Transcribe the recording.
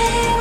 sing.